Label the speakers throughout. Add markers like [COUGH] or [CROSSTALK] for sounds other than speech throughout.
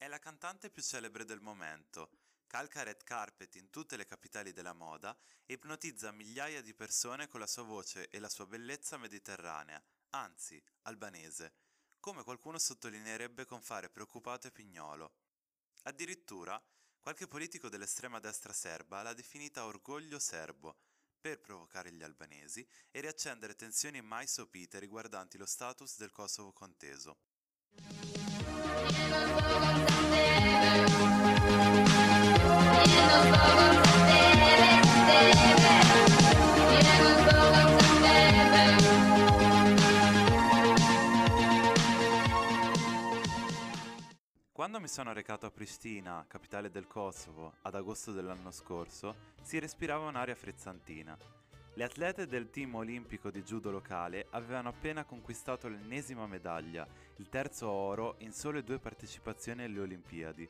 Speaker 1: È la cantante più celebre del momento, calca red carpet in tutte le capitali della moda e ipnotizza migliaia di persone con la sua voce e la sua bellezza mediterranea, anzi, albanese, come qualcuno sottolineerebbe con fare preoccupato e pignolo. Addirittura, qualche politico dell'estrema destra serba l'ha definita orgoglio serbo, per provocare gli albanesi e riaccendere tensioni mai sopite riguardanti lo status del Kosovo conteso. Quando mi sono recato a Pristina, capitale del Kosovo, ad agosto dell'anno scorso, si respirava un'aria frizzantina. Le atlete del team olimpico di judo locale avevano appena conquistato l'ennesima medaglia, il terzo oro in sole due partecipazioni alle Olimpiadi.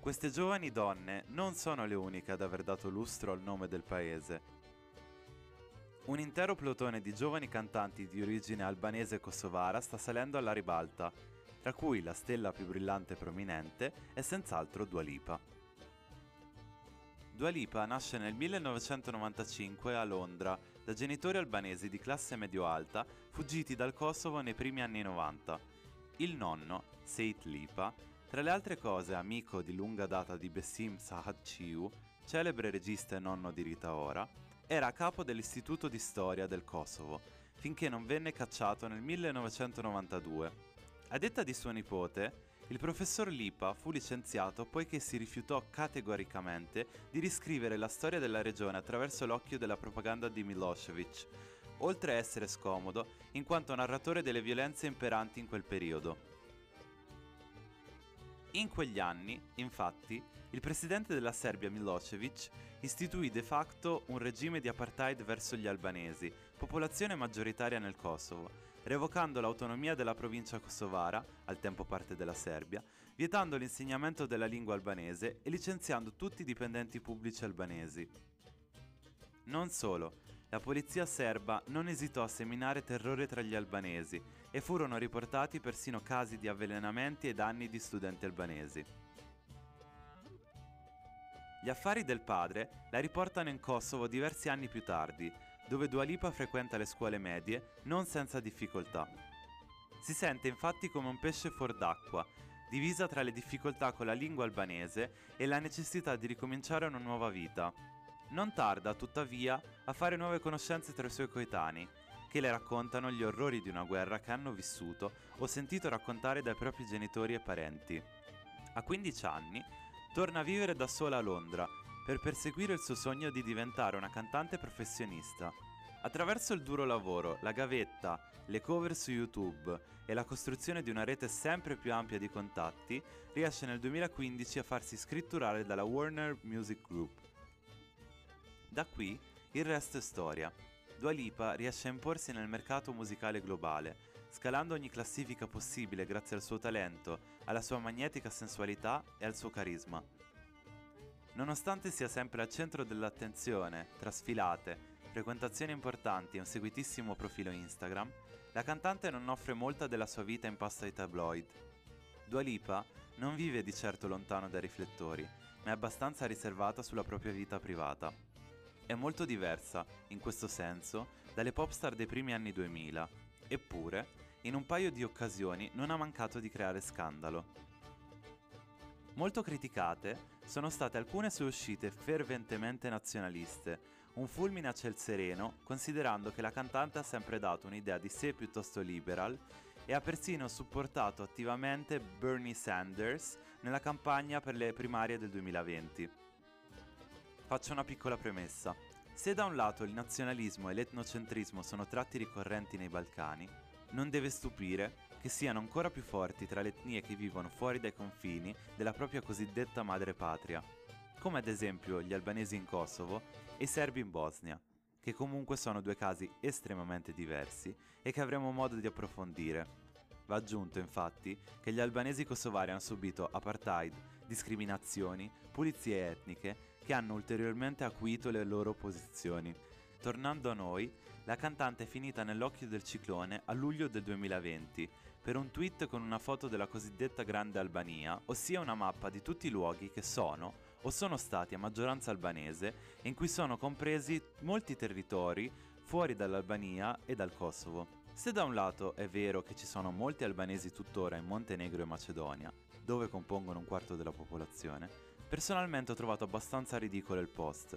Speaker 1: Queste giovani donne non sono le uniche ad aver dato lustro al nome del paese. Un intero plotone di giovani cantanti di origine albanese e kosovara sta salendo alla ribalta, tra cui la stella più brillante e prominente è senz'altro Dua Lipa. Dua Lipa nasce nel 1995 a Londra da genitori albanesi di classe medio-alta fuggiti dal Kosovo nei primi anni 90. Il nonno, Seit Lipa, tra le altre cose amico di lunga data di Besim Sahatciu, celebre regista e nonno di Rita Ora, era a capo dell'Istituto di Storia del Kosovo, finché non venne cacciato nel 1992. A detta di suo nipote, il professor Lipa fu licenziato poiché si rifiutò categoricamente di riscrivere la storia della regione attraverso l'occhio della propaganda di Milosevic, oltre a essere scomodo in quanto narratore delle violenze imperanti in quel periodo. In quegli anni, infatti, il presidente della Serbia Milosevic istituì de facto un regime di apartheid verso gli albanesi, popolazione maggioritaria nel Kosovo, revocando l'autonomia della provincia kosovara, al tempo parte della Serbia, vietando l'insegnamento della lingua albanese e licenziando tutti i dipendenti pubblici albanesi. Non solo, la polizia serba non esitò a seminare terrore tra gli albanesi e furono riportati persino casi di avvelenamenti e danni di studenti albanesi. Gli affari del padre la riportano in Kosovo diversi anni più tardi, dove Dua Lipa frequenta le scuole medie non senza difficoltà. Si sente infatti come un pesce fuor d'acqua, divisa tra le difficoltà con la lingua albanese e la necessità di ricominciare una nuova vita. Non tarda, tuttavia, a fare nuove conoscenze tra i suoi coetanei, che le raccontano gli orrori di una guerra che hanno vissuto o sentito raccontare dai propri genitori e parenti. A 15 anni, torna a vivere da sola a Londra per perseguire il suo sogno di diventare una cantante professionista. Attraverso il duro lavoro, la gavetta, le cover su YouTube e la costruzione di una rete sempre più ampia di contatti, riesce nel 2015 a farsi scritturare dalla Warner Music Group. Da qui il resto è storia. Dua Lipa riesce a imporsi nel mercato musicale globale, scalando ogni classifica possibile grazie al suo talento, alla sua magnetica sensualità e al suo carisma. Nonostante sia sempre al centro dell'attenzione, tra sfilate, frequentazioni importanti e un seguitissimo profilo Instagram, la cantante non offre molta della sua vita in pasto ai tabloid. Dua Lipa non vive di certo lontano dai riflettori, ma è abbastanza riservata sulla propria vita privata. È molto diversa, in questo senso, dalle pop star dei primi anni 2000, eppure, in un paio di occasioni non ha mancato di creare scandalo. Molto criticate sono state alcune sue uscite ferventemente nazionaliste, un fulmine a ciel sereno considerando che la cantante ha sempre dato un'idea di sé piuttosto liberal e ha persino supportato attivamente Bernie Sanders nella campagna per le primarie del 2020. Faccio una piccola premessa. Se da un lato il nazionalismo e l'etnocentrismo sono tratti ricorrenti nei Balcani, non deve stupire che siano ancora più forti tra le etnie che vivono fuori dai confini della propria cosiddetta madrepatria, come ad esempio gli albanesi in Kosovo e i serbi in Bosnia, che comunque sono due casi estremamente diversi e che avremo modo di approfondire. Va aggiunto infatti che gli albanesi kosovari hanno subito apartheid, discriminazioni, pulizie etniche che hanno ulteriormente acuito le loro posizioni. Tornando a noi, la cantante è finita nell'occhio del ciclone a luglio del 2020 per un tweet con una foto della cosiddetta Grande Albania, ossia una mappa di tutti i luoghi che sono o sono stati a maggioranza albanese e in cui sono compresi molti territori fuori dall'Albania e dal Kosovo. Se da un lato è vero che ci sono molti albanesi tuttora in Montenegro e Macedonia, dove compongono un quarto della popolazione, personalmente ho trovato abbastanza ridicolo il post,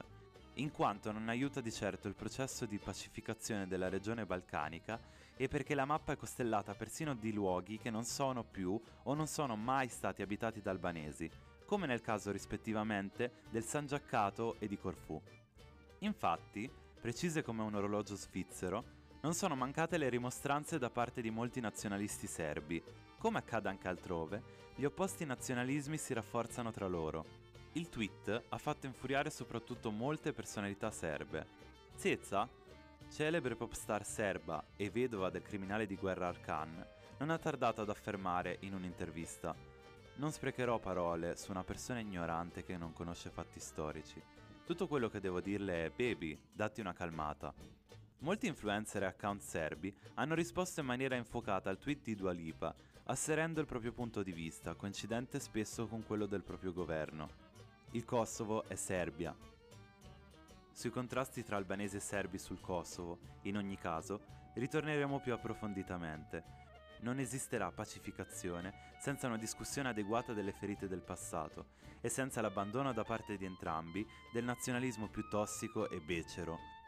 Speaker 1: in quanto non aiuta di certo il processo di pacificazione della regione balcanica e perché la mappa è costellata persino di luoghi che non sono più o non sono mai stati abitati da albanesi, come nel caso rispettivamente del San Giaccato e di Corfù. Infatti, precise come un orologio svizzero, non sono mancate le rimostranze da parte di molti nazionalisti serbi. Come accade anche altrove, gli opposti nazionalismi si rafforzano tra loro. Il tweet ha fatto infuriare soprattutto molte personalità serbe. Zezza, celebre popstar serba e vedova del criminale di guerra Arkan, non ha tardato ad affermare in un'intervista non sprecherò parole su una persona ignorante che non conosce fatti storici. Tutto quello che devo dirle è baby, datti una calmata. Molti influencer e account serbi hanno risposto in maniera infuocata al tweet di Dua Lipa, asserendo il proprio punto di vista, coincidente spesso con quello del proprio governo. Il Kosovo è Serbia. Sui contrasti tra albanesi e serbi sul Kosovo, in ogni caso, ritorneremo più approfonditamente. Non esisterà pacificazione senza una discussione adeguata delle ferite del passato e senza l'abbandono da parte di entrambi del nazionalismo più tossico e becero.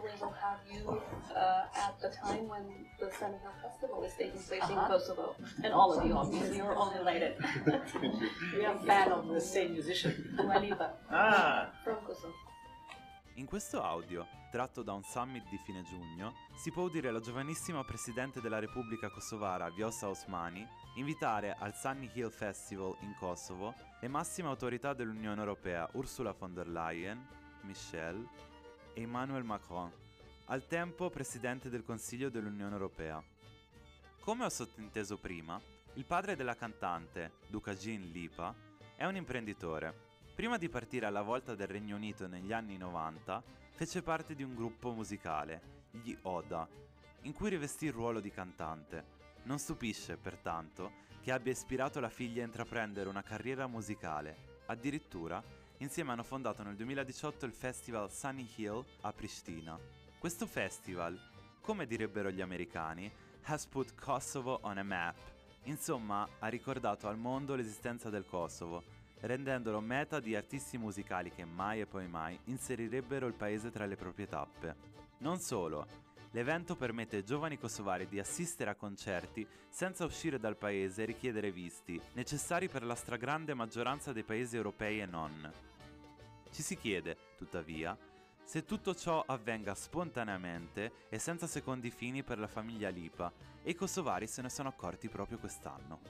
Speaker 2: Hopefully we'll have you uh, at the time when the Senegal Festival is taking place uh-huh. in Kosovo. And all of you, obviously, you're all related. [LAUGHS] [LAUGHS]
Speaker 3: We are a fan of the same musician.
Speaker 2: Dualipa.
Speaker 3: Ah!
Speaker 2: From Kosovo.
Speaker 1: In questo audio, tratto da un summit di fine giugno, si può udire la giovanissima presidente della Repubblica Kosovara Vjosa Osmani invitare al Sunny Hill Festival in Kosovo le massime autorità dell'Unione Europea Ursula von der Leyen, Michel Emmanuel Macron, al tempo presidente del Consiglio dell'Unione Europea. Come ho sottinteso prima, il padre della cantante, Duka Jean Lipa, è un imprenditore Prima di partire alla volta del Regno Unito negli anni 90, fece parte di un gruppo musicale, gli Oda, in cui rivestì il ruolo di cantante. Non stupisce, pertanto, che abbia ispirato la figlia a intraprendere una carriera musicale. Addirittura, insieme hanno fondato nel 2018 il festival Sunny Hill a Pristina. Questo festival, come direbbero gli americani, has put Kosovo on a map. Insomma, ha ricordato al mondo l'esistenza del Kosovo rendendolo meta di artisti musicali che mai e poi mai inserirebbero il paese tra le proprie tappe. Non solo, l'evento permette ai giovani kosovari di assistere a concerti senza uscire dal paese e richiedere visti, necessari per la stragrande maggioranza dei paesi europei e non. Ci si chiede, tuttavia, se tutto ciò avvenga spontaneamente e senza secondi fini per la famiglia Lipa, e i kosovari se ne sono accorti proprio quest'anno.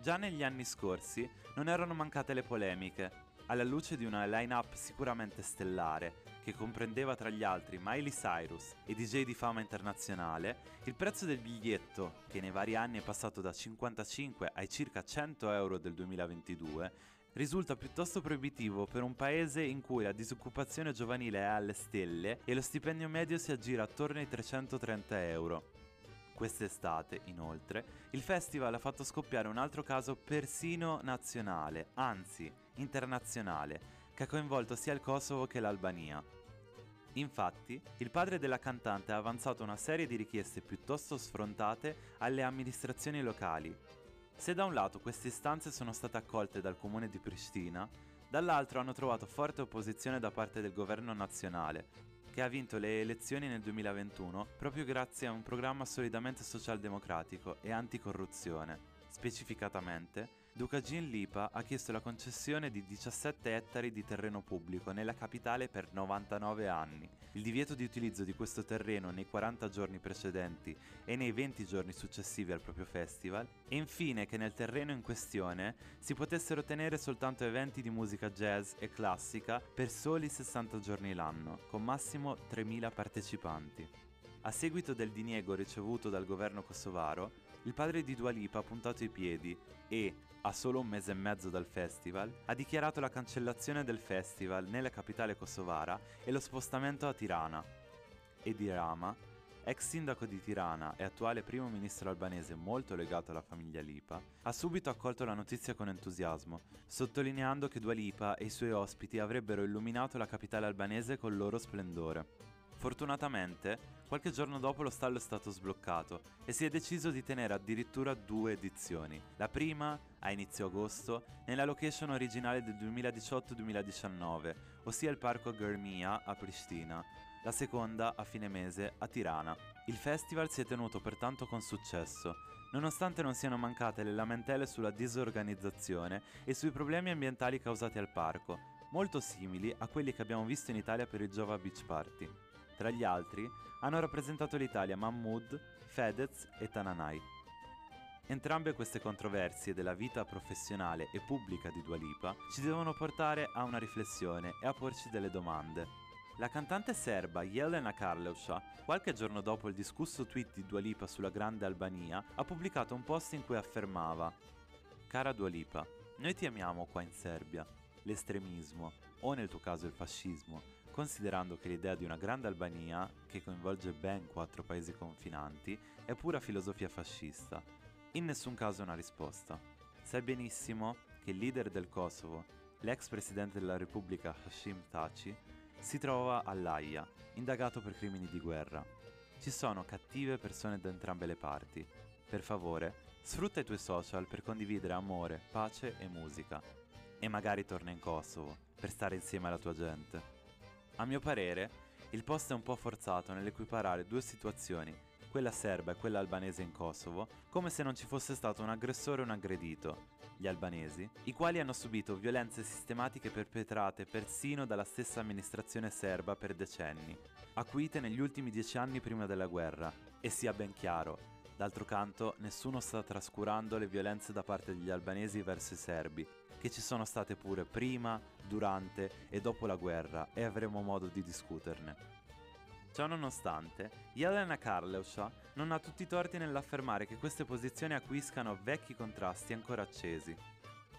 Speaker 1: Già negli anni scorsi non erano mancate le polemiche, alla luce di una line-up sicuramente stellare, che comprendeva tra gli altri Miley Cyrus e DJ di fama internazionale, il prezzo del biglietto, che nei vari anni è passato da 55 ai circa 100 euro del 2022, risulta piuttosto proibitivo per un paese in cui la disoccupazione giovanile è alle stelle e lo stipendio medio si aggira attorno ai 330 euro. Quest'estate, inoltre, il festival ha fatto scoppiare un altro caso persino nazionale, anzi internazionale, che ha coinvolto sia il Kosovo che l'Albania. Infatti, il padre della cantante ha avanzato una serie di richieste piuttosto sfrontate alle amministrazioni locali. Se da un lato queste istanze sono state accolte dal comune di Pristina, dall'altro hanno trovato forte opposizione da parte del governo nazionale, che ha vinto le elezioni nel 2021 proprio grazie a un programma solidamente socialdemocratico e anticorruzione. Specificatamente, Duca Gin Lipa ha chiesto la concessione di 17 ettari di terreno pubblico nella capitale per 99 anni, il divieto di utilizzo di questo terreno nei 40 giorni precedenti e nei 20 giorni successivi al proprio festival, e infine che nel terreno in questione si potessero tenere soltanto eventi di musica jazz e classica per soli 60 giorni l'anno, con massimo 3.000 partecipanti. A seguito del diniego ricevuto dal governo kosovaro, il padre di Dua Lipa ha puntato i piedi e, a solo un mese e mezzo dal festival, ha dichiarato la cancellazione del festival nella capitale kosovara e lo spostamento a Tirana. Edi Rama, ex sindaco di Tirana e attuale primo ministro albanese molto legato alla famiglia Lipa, ha subito accolto la notizia con entusiasmo, sottolineando che Dua Lipa e i suoi ospiti avrebbero illuminato la capitale albanese col loro splendore. Fortunatamente, qualche giorno dopo lo stallo è stato sbloccato e si è deciso di tenere addirittura due edizioni. La prima, a inizio agosto, nella location originale del 2018-2019, ossia il parco Germia a Pristina, la seconda a fine mese a Tirana. Il festival si è tenuto pertanto con successo, nonostante non siano mancate le lamentele sulla disorganizzazione e sui problemi ambientali causati al parco, molto simili a quelli che abbiamo visto in Italia per il Jova Beach Party. Tra gli altri hanno rappresentato l'Italia Mahmoud, Fedez e Tananai. Entrambe queste controversie della vita professionale e pubblica di Dua Lipa ci devono portare a una riflessione e a porci delle domande. La cantante serba Jelena Karleuša, qualche giorno dopo il discusso tweet di Dua Lipa sulla Grande Albania, ha pubblicato un post in cui affermava Cara Dua Lipa, noi ti amiamo qua in Serbia. L'estremismo, o nel tuo caso il fascismo, considerando che l'idea di una Grande Albania, che coinvolge ben quattro paesi confinanti, è pura filosofia fascista. In nessun caso una risposta. Sai benissimo che il leader del Kosovo, l'ex presidente della Repubblica Hashim Taci, si trova all'AIA, indagato per crimini di guerra. Ci sono cattive persone da entrambe le parti. Per favore, sfrutta i tuoi social per condividere amore, pace e musica. E magari torna in Kosovo, per stare insieme alla tua gente. A mio parere, il post è un po' forzato nell'equiparare due situazioni, quella serba e quella albanese in Kosovo, come se non ci fosse stato un aggressore e un aggredito, gli albanesi, i quali hanno subito violenze sistematiche perpetrate persino dalla stessa amministrazione serba per decenni, acuite negli ultimi dieci anni prima della guerra. E sia ben chiaro, d'altro canto nessuno sta trascurando le violenze da parte degli albanesi verso i serbi, che ci sono state pure prima, durante e dopo la guerra e avremo modo di discuterne. Ciò nonostante, Jelena Karleuša non ha tutti i torti nell'affermare che queste posizioni acquiscano vecchi contrasti ancora accesi.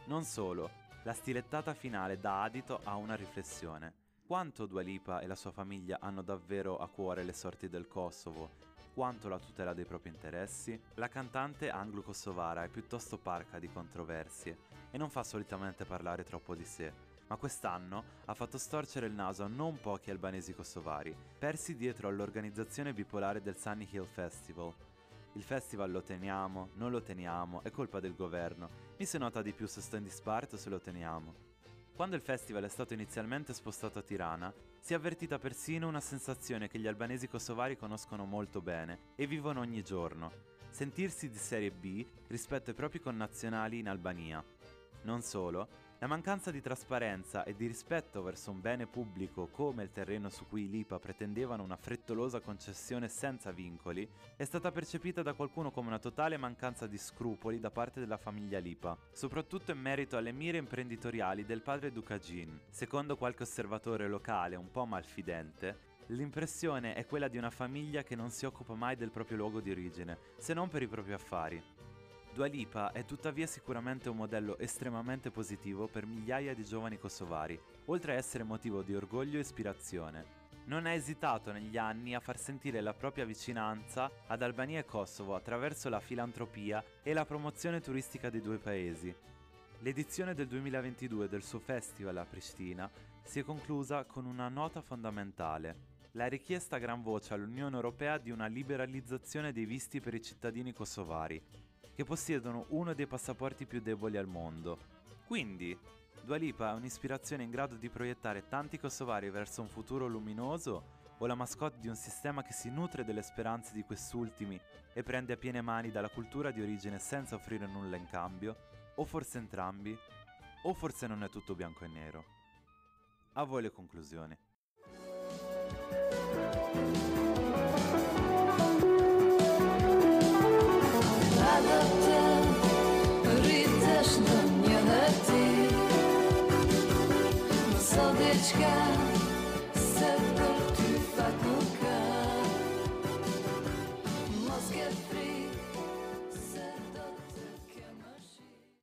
Speaker 1: Non solo, la stilettata finale dà adito a una riflessione. Quanto Dua Lipa e la sua famiglia hanno davvero a cuore le sorti del Kosovo? Quanto la tutela dei propri interessi? La cantante anglo-kosovara è piuttosto parca di controversie e non fa solitamente parlare troppo di sé ma quest'anno ha fatto storcere il naso a non pochi albanesi kosovari, persi dietro all'organizzazione bipolare del Sunny Hill Festival. Il festival lo teniamo, non lo teniamo, è colpa del governo. Mi si nota di più se sto in disparte o se lo teniamo. Quando il festival è stato inizialmente spostato a Tirana, si è avvertita persino una sensazione che gli albanesi kosovari conoscono molto bene e vivono ogni giorno, sentirsi di serie B rispetto ai propri connazionali in Albania. Non solo, la mancanza di trasparenza e di rispetto verso un bene pubblico come il terreno su cui l'IPA pretendevano una frettolosa concessione senza vincoli è stata percepita da qualcuno come una totale mancanza di scrupoli da parte della famiglia Lipa, soprattutto in merito alle mire imprenditoriali del padre Dukagin. Secondo qualche osservatore locale un po' malfidente, L'impressione è quella di una famiglia che non si occupa mai del proprio luogo di origine, se non per i propri affari. Dua Lipa è tuttavia sicuramente un modello estremamente positivo per migliaia di giovani kosovari, oltre a essere motivo di orgoglio e ispirazione. Non ha esitato negli anni a far sentire la propria vicinanza ad Albania e Kosovo attraverso la filantropia e la promozione turistica dei due paesi. L'edizione del 2022 del suo festival a Pristina si è conclusa con una nota fondamentale, la richiesta a gran voce all'Unione Europea di una liberalizzazione dei visti per i cittadini kosovari, che possiedono uno dei passaporti più deboli al mondo. Quindi, Dua Lipa è un'ispirazione in grado di proiettare tanti kosovari verso un futuro luminoso o la mascotte di un sistema che si nutre delle speranze di quest'ultimi e prende a piene mani dalla cultura di origine senza offrire nulla in cambio? O forse entrambi? O forse non è tutto bianco e nero? A voi le conclusioni.
Speaker 4: Girl.